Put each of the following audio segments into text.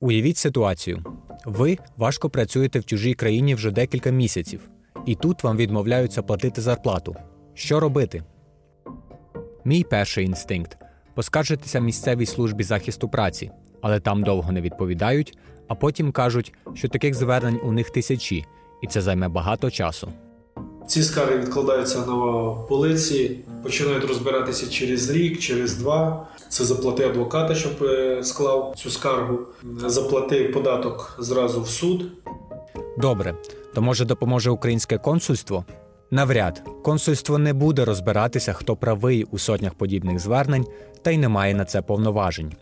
Уявіть ситуацію: ви важко працюєте в чужій країні вже декілька місяців, і тут вам відмовляються платити зарплату. Що робити? Мій перший інстинкт поскаржитися місцевій службі захисту праці, але там довго не відповідають, а потім кажуть, що таких звернень у них тисячі, і це займе багато часу. Ці скарги відкладаються на полиці, починають розбиратися через рік, через два. Це заплати адвоката, щоб е, склав цю скаргу, заплати податок зразу в суд. Добре, то може допоможе українське консульство? Навряд, консульство не буде розбиратися, хто правий у сотнях подібних звернень, та й не має на це повноважень.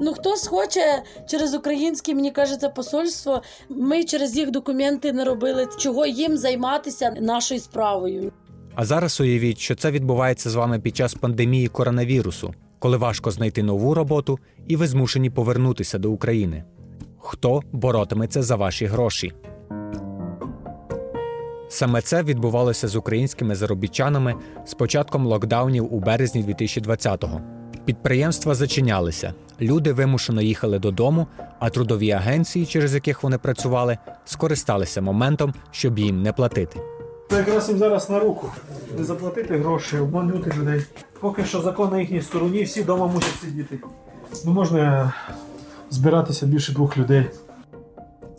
Ну, хтось хоче через українське, мені кажеться, посольство. Ми через їх документи не робили. Чого їм займатися нашою справою? А зараз уявіть, що це відбувається з вами під час пандемії коронавірусу, коли важко знайти нову роботу і ви змушені повернутися до України. Хто боротиметься за ваші гроші? Саме це відбувалося з українськими заробітчанами з початком локдаунів у березні 2020-го. Підприємства зачинялися, люди вимушено їхали додому, а трудові агенції, через яких вони працювали, скористалися моментом, щоб їм не платити. Це якраз їм зараз на руку. Не заплатити гроші, обманути людей. Поки що закон на їхній стороні, всі вдома мусять сидіти. Не можна збиратися більше двох людей.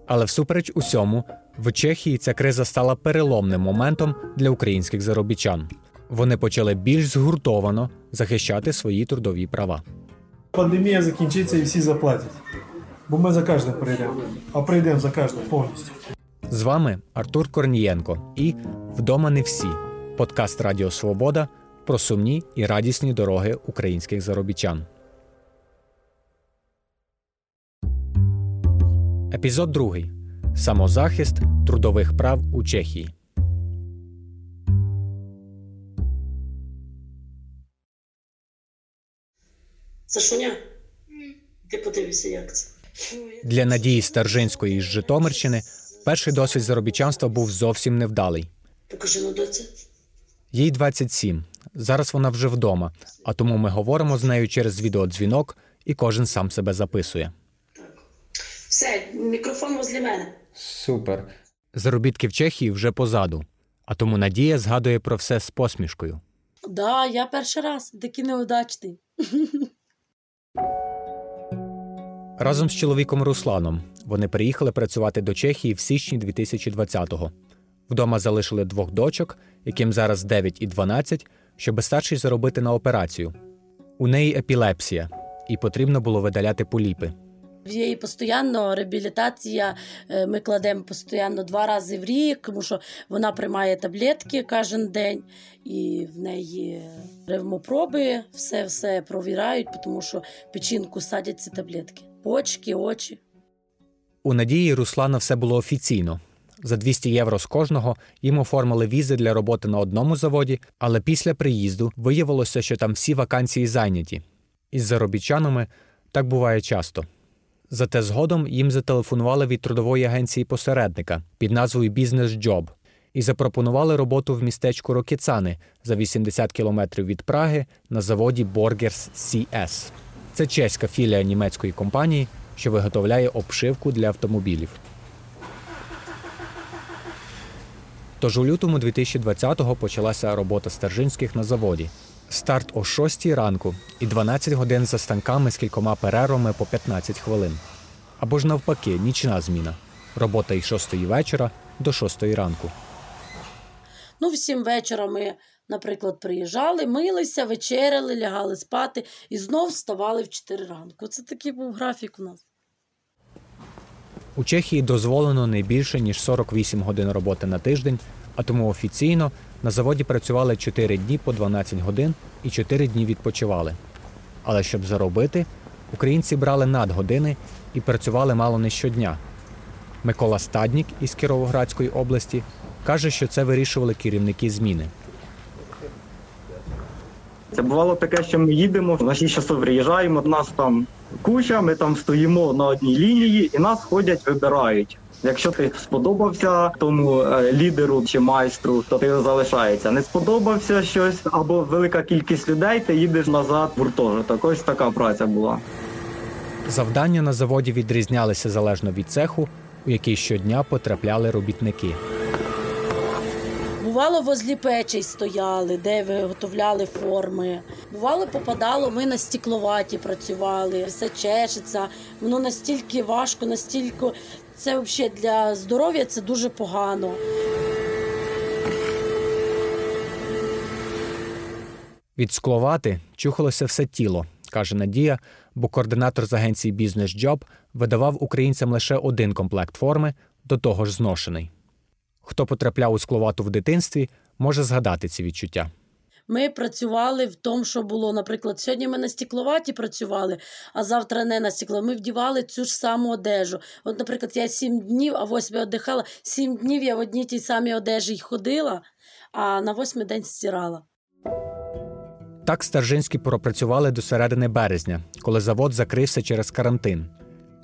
Але всупереч усьому, в Чехії ця криза стала переломним моментом для українських заробітчан. Вони почали більш згуртовано захищати свої трудові права. Пандемія закінчиться і всі заплатять. Бо ми за кожним прийдемо, а прийдемо за кожним повністю. З вами Артур Корнієнко і Вдома не всі подкаст Радіо Свобода про сумні і радісні дороги українських заробітчан. Епізод 2. Самозахист трудових прав у Чехії. Сашуня, ти подивися, як це. Для Надії Старжинської з Житомирщини перший досвід заробітчанства був зовсім невдалий. Покажи ну доця. Їй 27. Зараз вона вже вдома, а тому ми говоримо з нею через відеодзвінок, і кожен сам себе записує. Все, мікрофон возле мене. Супер. Заробітки в Чехії вже позаду, а тому Надія згадує про все з посмішкою. Да, я перший раз такий неудачний. Разом з чоловіком Русланом вони приїхали працювати до Чехії в січні 2020-го. Вдома залишили двох дочок, яким зараз 9 і 12, щоб старший заробити на операцію. У неї епілепсія, і потрібно було видаляти поліпи. В її постійно реабілітація. е, Ми кладемо постійно два рази в рік, тому що вона приймає таблетки кожен день, і в неї ревмопроби, все все провірають, тому що печінку садять ці таблетки. Почки, очі. У Надії Руслана все було офіційно. За 200 євро з кожного їм оформили візи для роботи на одному заводі, але після приїзду виявилося, що там всі вакансії зайняті. Із заробітчанами так буває часто. Зате згодом їм зателефонували від трудової агенції посередника під назвою Бізнес Джоб і запропонували роботу в містечку Рокіцани за 80 кілометрів від Праги на заводі Borgers CS. Це чеська філія німецької компанії, що виготовляє обшивку для автомобілів. Тож у лютому 2020-го почалася робота стержинських на заводі. Старт о 6 ранку і 12 годин за станками з кількома перервами по 15 хвилин. Або ж навпаки, нічна зміна. Робота із 6 вечора до 6 ранку. Ну, в сім вечора ми, наприклад, приїжджали, милися, вечеряли, лягали спати і знов вставали в 4 ранку. Це такий був графік у нас. У Чехії дозволено не більше ніж 48 годин роботи на тиждень, а тому офіційно на заводі працювали 4 дні по 12 годин і 4 дні відпочивали. Але щоб заробити, українці брали надгодини і працювали мало не щодня. Микола Стаднік із Кіровоградської області каже, що це вирішували керівники зміни. Це бувало таке, що ми їдемо, на 6 часов приїжджаємо, нас там куча, ми там стоїмо на одній лінії і нас ходять, вибирають. Якщо ти сподобався тому е, лідеру чи майстру, то ти залишається. Не сподобався щось або велика кількість людей, ти їдеш назад в гуртожиток. Ось така праця була. Завдання на заводі відрізнялися залежно від цеху, у який щодня потрапляли робітники. Бувало, возлі печей стояли, де виготовляли форми. Бувало, попадало, ми на стікловаті працювали, все чешеться. Воно настільки важко, настільки це взагалі для здоров'я це дуже погано. Від скловати чухалося все тіло, каже Надія, бо координатор з агенції Бізнес Джоб видавав українцям лише один комплект форми, до того ж зношений. Хто потрапляв у скловату в дитинстві, може згадати ці відчуття. Ми працювали в тому, що було. Наприклад, сьогодні ми на стекловаті працювали, а завтра не на стекло. Ми вдівали цю ж саму одежу. От, наприклад, я сім днів, а восьмий віддихала. Сім днів я в одній тій самій одежі й ходила, а на восьмий день стирала. Так Стержинські пропрацювали до середини березня, коли завод закрився через карантин.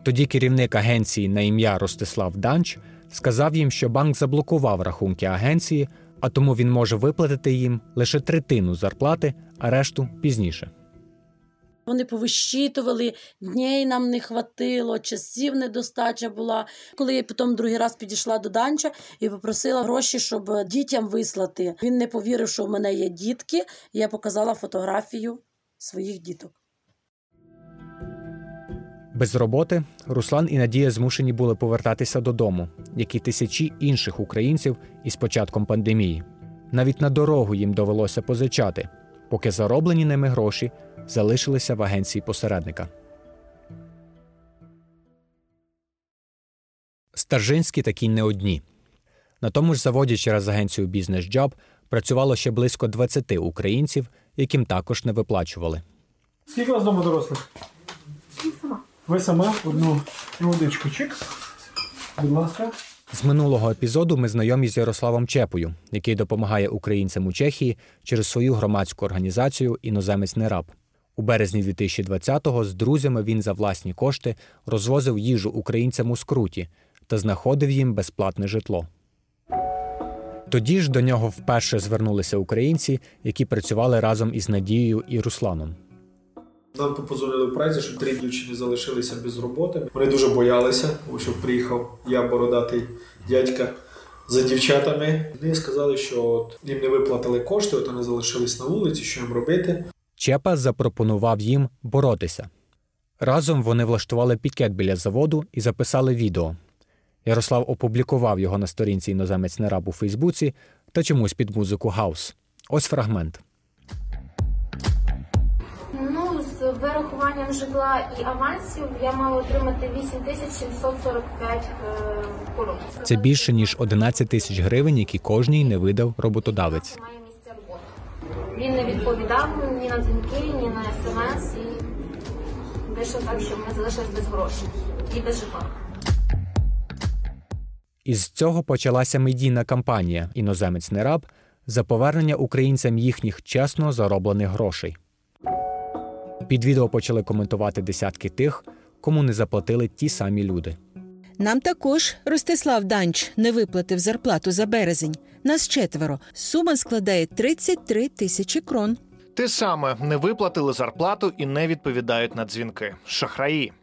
Тоді керівник агенції на ім'я Ростислав Данч сказав їм, що банк заблокував рахунки агенції, а тому він може виплатити їм лише третину зарплати, а решту пізніше. Вони повищитували, дней нам не хватило, часів недостача була. Коли я потім другий раз підійшла до Данча і попросила гроші, щоб дітям вислати. Він не повірив, що в мене є дітки. і Я показала фотографію своїх діток. Без роботи Руслан і Надія змушені були повертатися додому, як і тисячі інших українців із початком пандемії. Навіть на дорогу їм довелося позичати, поки зароблені ними гроші залишилися в агенції посередника. Стержинські такі не одні. На тому ж заводі через агенцію Business Job працювало ще близько 20 українців, яким також не виплачували. Скільки у вас вдома дорослих? Ви сама одну водичку чик. Будь ласка. З минулого епізоду ми знайомі з Ярославом Чепою, який допомагає українцям у Чехії через свою громадську організацію Іноземець не раб. У березні 2020-го з друзями він за власні кошти розвозив їжу українцям у скруті та знаходив їм безплатне житло. Тоді ж до нього вперше звернулися українці, які працювали разом із Надією і Русланом. Нам подзвонили в прайзі, що три дівчини залишилися без роботи. Вони дуже боялися, що приїхав я, бородатий дядька, за дівчатами. Вони сказали, що от їм не виплатили кошти, от вони залишились на вулиці, що їм робити. Чепа запропонував їм боротися. Разом вони влаштували пікет біля заводу і записали відео. Ярослав опублікував його на сторінці іноземець не раб у Фейсбуці та чомусь під музику Хаус. Ось фрагмент. Вирахуванням житла і авансів я мала отримати 8745 е, корон. Це більше ніж 11 тисяч гривень, які кожній не видав роботодавець. Має місце роботи. Він не відповідав ні на дзвінки, ні на смс і вийшло так, що ми залишились без грошей і без житла. Із цього почалася медійна кампанія Іноземець не раб за повернення українцям їхніх чесно зароблених грошей. Під відео почали коментувати десятки тих, кому не заплатили ті самі люди. Нам також Ростислав Данч не виплатив зарплату за березень. Нас четверо. Сума складає 33 тисячі крон. Те саме не виплатили зарплату і не відповідають на дзвінки. Шахраї.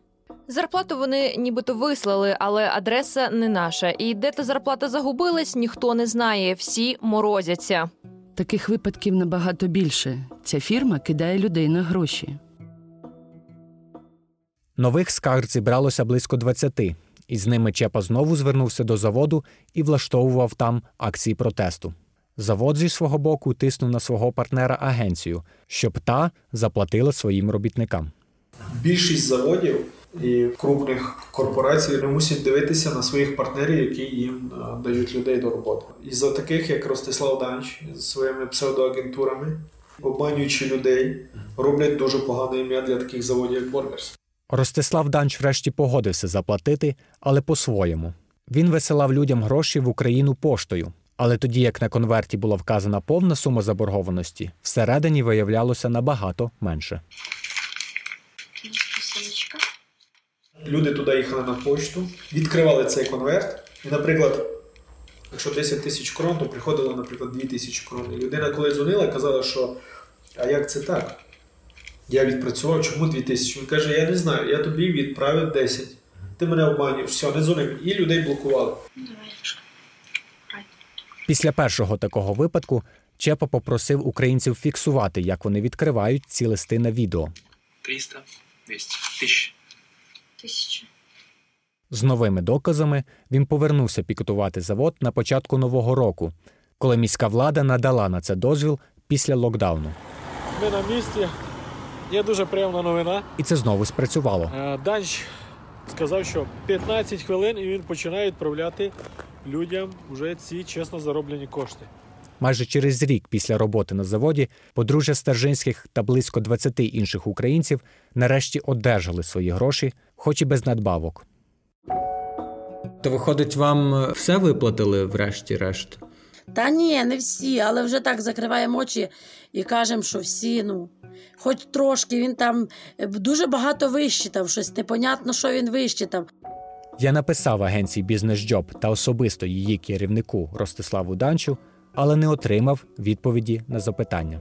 Зарплату вони нібито вислали, але адреса не наша. І де та зарплата загубилась, ніхто не знає. Всі морозяться. Таких випадків набагато більше. Ця фірма кидає людей на гроші. Нових скарг зібралося близько 20, і з ними Чепа знову звернувся до заводу і влаштовував там акції протесту. Завод зі свого боку тиснув на свого партнера агенцію, щоб та заплатила своїм робітникам. Більшість заводів і крупних корпорацій не мусять дивитися на своїх партнерів, які їм е, дають людей до роботи. І за таких, як Ростислав Данч з своїми псевдоагентурами, обманюючи людей, роблять дуже погане ім'я для таких заводів, як Боргерс. Ростислав Данч врешті погодився заплатити, але по-своєму. Він висилав людям гроші в Україну поштою. Але тоді, як на конверті була вказана повна сума заборгованості, всередині виявлялося набагато менше. Люди туди їхали на почту, відкривали цей конверт, і, наприклад, якщо 10 тисяч крон, то приходило, наприклад, 2 тисячі крон. І людина, коли дзвонила, казала, що а як це так? Я відпрацював, чому 2 тисячі? Він каже, я не знаю, я тобі відправив 10. Ти мене обманюєш, все, не дзвони. І людей блокували. Після першого такого випадку Чепа попросив українців фіксувати, як вони відкривають ці листи на відео. 300, 200, 1000. Тисячі. З новими доказами він повернувся пікетувати завод на початку нового року, коли міська влада надала на це дозвіл після локдауну. Ми на місці. Є дуже приємна новина. І це знову спрацювало. Е, Данч сказав, що 15 хвилин і він починає відправляти людям вже ці чесно зароблені кошти. Майже через рік після роботи на заводі подружжя Стержинських та близько 20 інших українців нарешті одержали свої гроші, хоч і без надбавок. То виходить, вам все виплатили врешті-решт? Та ні, не всі, але вже так закриваємо очі і кажемо, що всі, ну, хоч трошки, він там е, дуже багато вищитав, щось непонятно, що він вищитав. Я написав агенції Бізнес-Джоб та особисто її керівнику Ростиславу Данчу, але не отримав відповіді на запитання.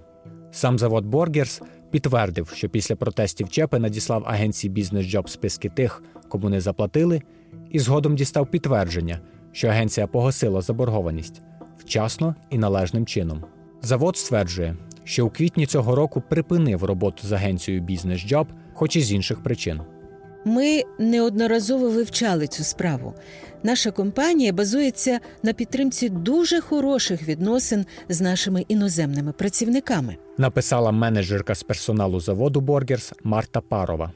Сам завод Боргерс підтвердив, що після протестів Чепи надіслав агенції Бізнес-Джоб списки тих, кому не заплатили, і згодом дістав підтвердження, що агенція погасила заборгованість вчасно і належним чином. Завод стверджує, що у квітні цього року припинив роботу з агенцією Бізнес-Джоб, хоч і з інших причин. Ми неодноразово вивчали цю справу. Наша компанія базується на підтримці дуже хороших відносин з нашими іноземними працівниками. написала менеджерка з персоналу заводу Боргерс Марта Парова.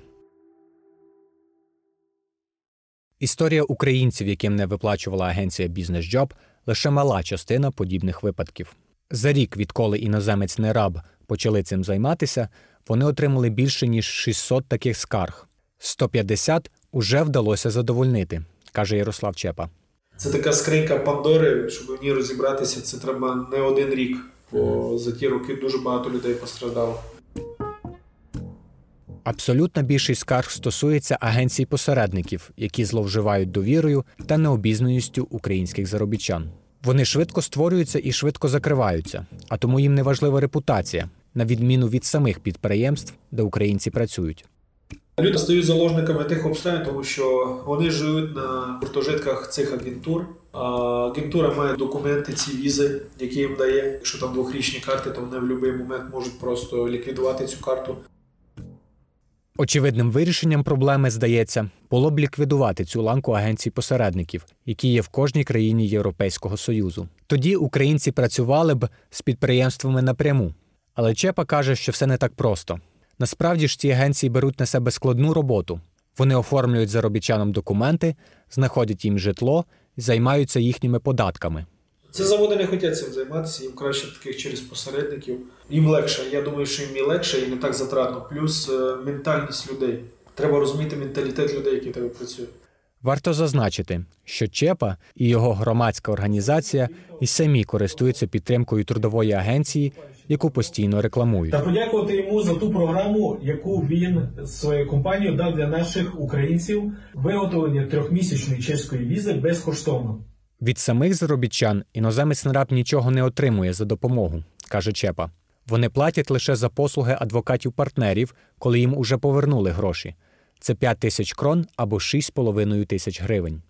Історія українців, яким не виплачувала агенція Бізнес-Джоб, лише мала частина подібних випадків. За рік, відколи іноземець не раб почали цим займатися, вони отримали більше ніж 600 таких скарг. 150 уже вдалося задовольнити, каже Ярослав Чепа. Це така скринька Пандори, щоб в ній розібратися, це треба не один рік, бо за ті роки дуже багато людей постраждало. Абсолютна більшість скарг стосується агенцій посередників, які зловживають довірою та необізнаністю українських заробітчан. Вони швидко створюються і швидко закриваються, а тому їм не важлива репутація, на відміну від самих підприємств, де українці працюють. Люди стають заложниками тих обставин, тому що вони живуть на гуртожитках цих агентур. Агентура має документи, ці візи, які їм дає. Якщо там двохрічні карти, то вони в будь-який момент можуть просто ліквідувати цю карту. Очевидним вирішенням проблеми, здається, було б ліквідувати цю ланку агенцій посередників, які є в кожній країні Європейського Союзу. Тоді українці працювали б з підприємствами напряму. Але Чепа каже, що все не так просто. Насправді ж ці агенції беруть на себе складну роботу. Вони оформлюють заробітчанам документи, знаходять їм житло займаються їхніми податками. Ці заводи не хочуть цим займатися, їм краще таких через посередників. Їм легше. Я думаю, що їм і легше і не так затратно. Плюс е, ментальність людей. Треба розуміти менталітет людей, які тебе працюють. Варто зазначити, що Чепа і його громадська організація і самі користуються підтримкою трудової агенції, яку постійно рекламують. Та подякувати йому за ту програму, яку він з своєю компанією дав для наших українців виготовлення трьохмісячної чеської візи безкоштовно. Від самих заробітчан іноземець нараб нічого не отримує за допомогу, каже Чепа. Вони платять лише за послуги адвокатів-партнерів, коли їм уже повернули гроші. Це 5 тисяч крон або 6,5 тисяч гривень.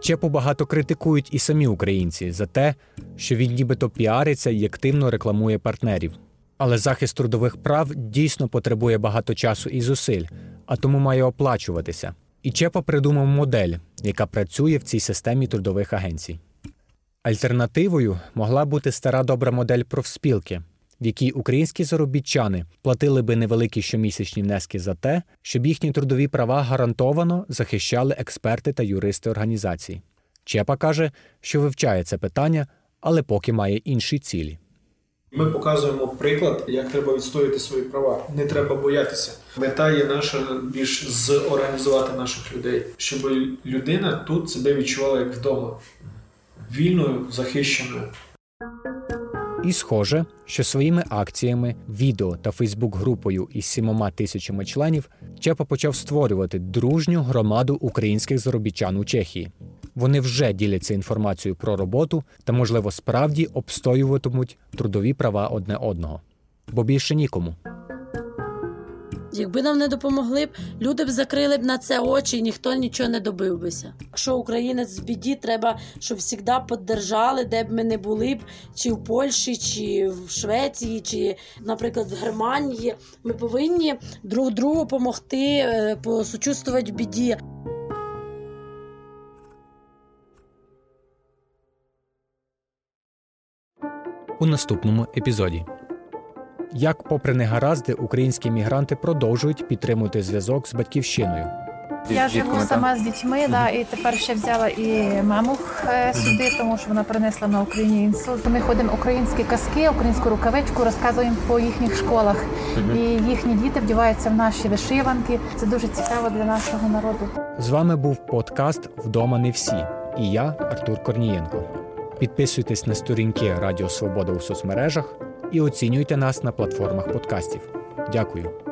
Чепу багато критикують і самі українці за те, що він нібито піариться і активно рекламує партнерів. Але захист трудових прав дійсно потребує багато часу і зусиль, а тому має оплачуватися. І Чепа придумав модель, яка працює в цій системі трудових агенцій. Альтернативою могла бути стара добра модель профспілки, в якій українські заробітчани платили би невеликі щомісячні внески за те, щоб їхні трудові права гарантовано захищали експерти та юристи організації. Чепа каже, що вивчає це питання, але поки має інші цілі. Ми показуємо приклад, як треба відстояти свої права. Не треба боятися. Мета є наша більш зорганізувати наших людей, щоб людина тут себе відчувала як вдома, вільною, захищеною. І схоже, що своїми акціями, відео та Фейсбук-групою із сімома тисячами членів Чепа почав створювати дружню громаду українських заробітчан у Чехії. Вони вже діляться інформацією про роботу та, можливо, справді обстоюватимуть трудові права одне одного, бо більше нікому. Якби нам не допомогли б, люди б закрили б на це очі, і ніхто нічого не добив бися. Якщо українець в біді, треба, щоб завжди піддержали, де б ми не були б, чи в Польщі, чи в Швеції, чи, наприклад, в Германії. Ми повинні друг другу допомогти, е, посучувствувати в біді. У наступному епізоді. Як, попри негаразди, українські мігранти продовжують підтримувати зв'язок з батьківщиною. Я живу сама з дітьми, да, і тепер ще взяла і маму е, сюди, тому що вона принесла на Україні інсульт. Ми ходимо українські казки, українську рукавичку, розказуємо по їхніх школах. І їхні діти вдіваються в наші вишиванки. Це дуже цікаво для нашого народу. З вами був подкаст Вдома не всі і я, Артур Корнієнко. Підписуйтесь на сторінки Радіо Свобода у соцмережах і оцінюйте нас на платформах подкастів. Дякую.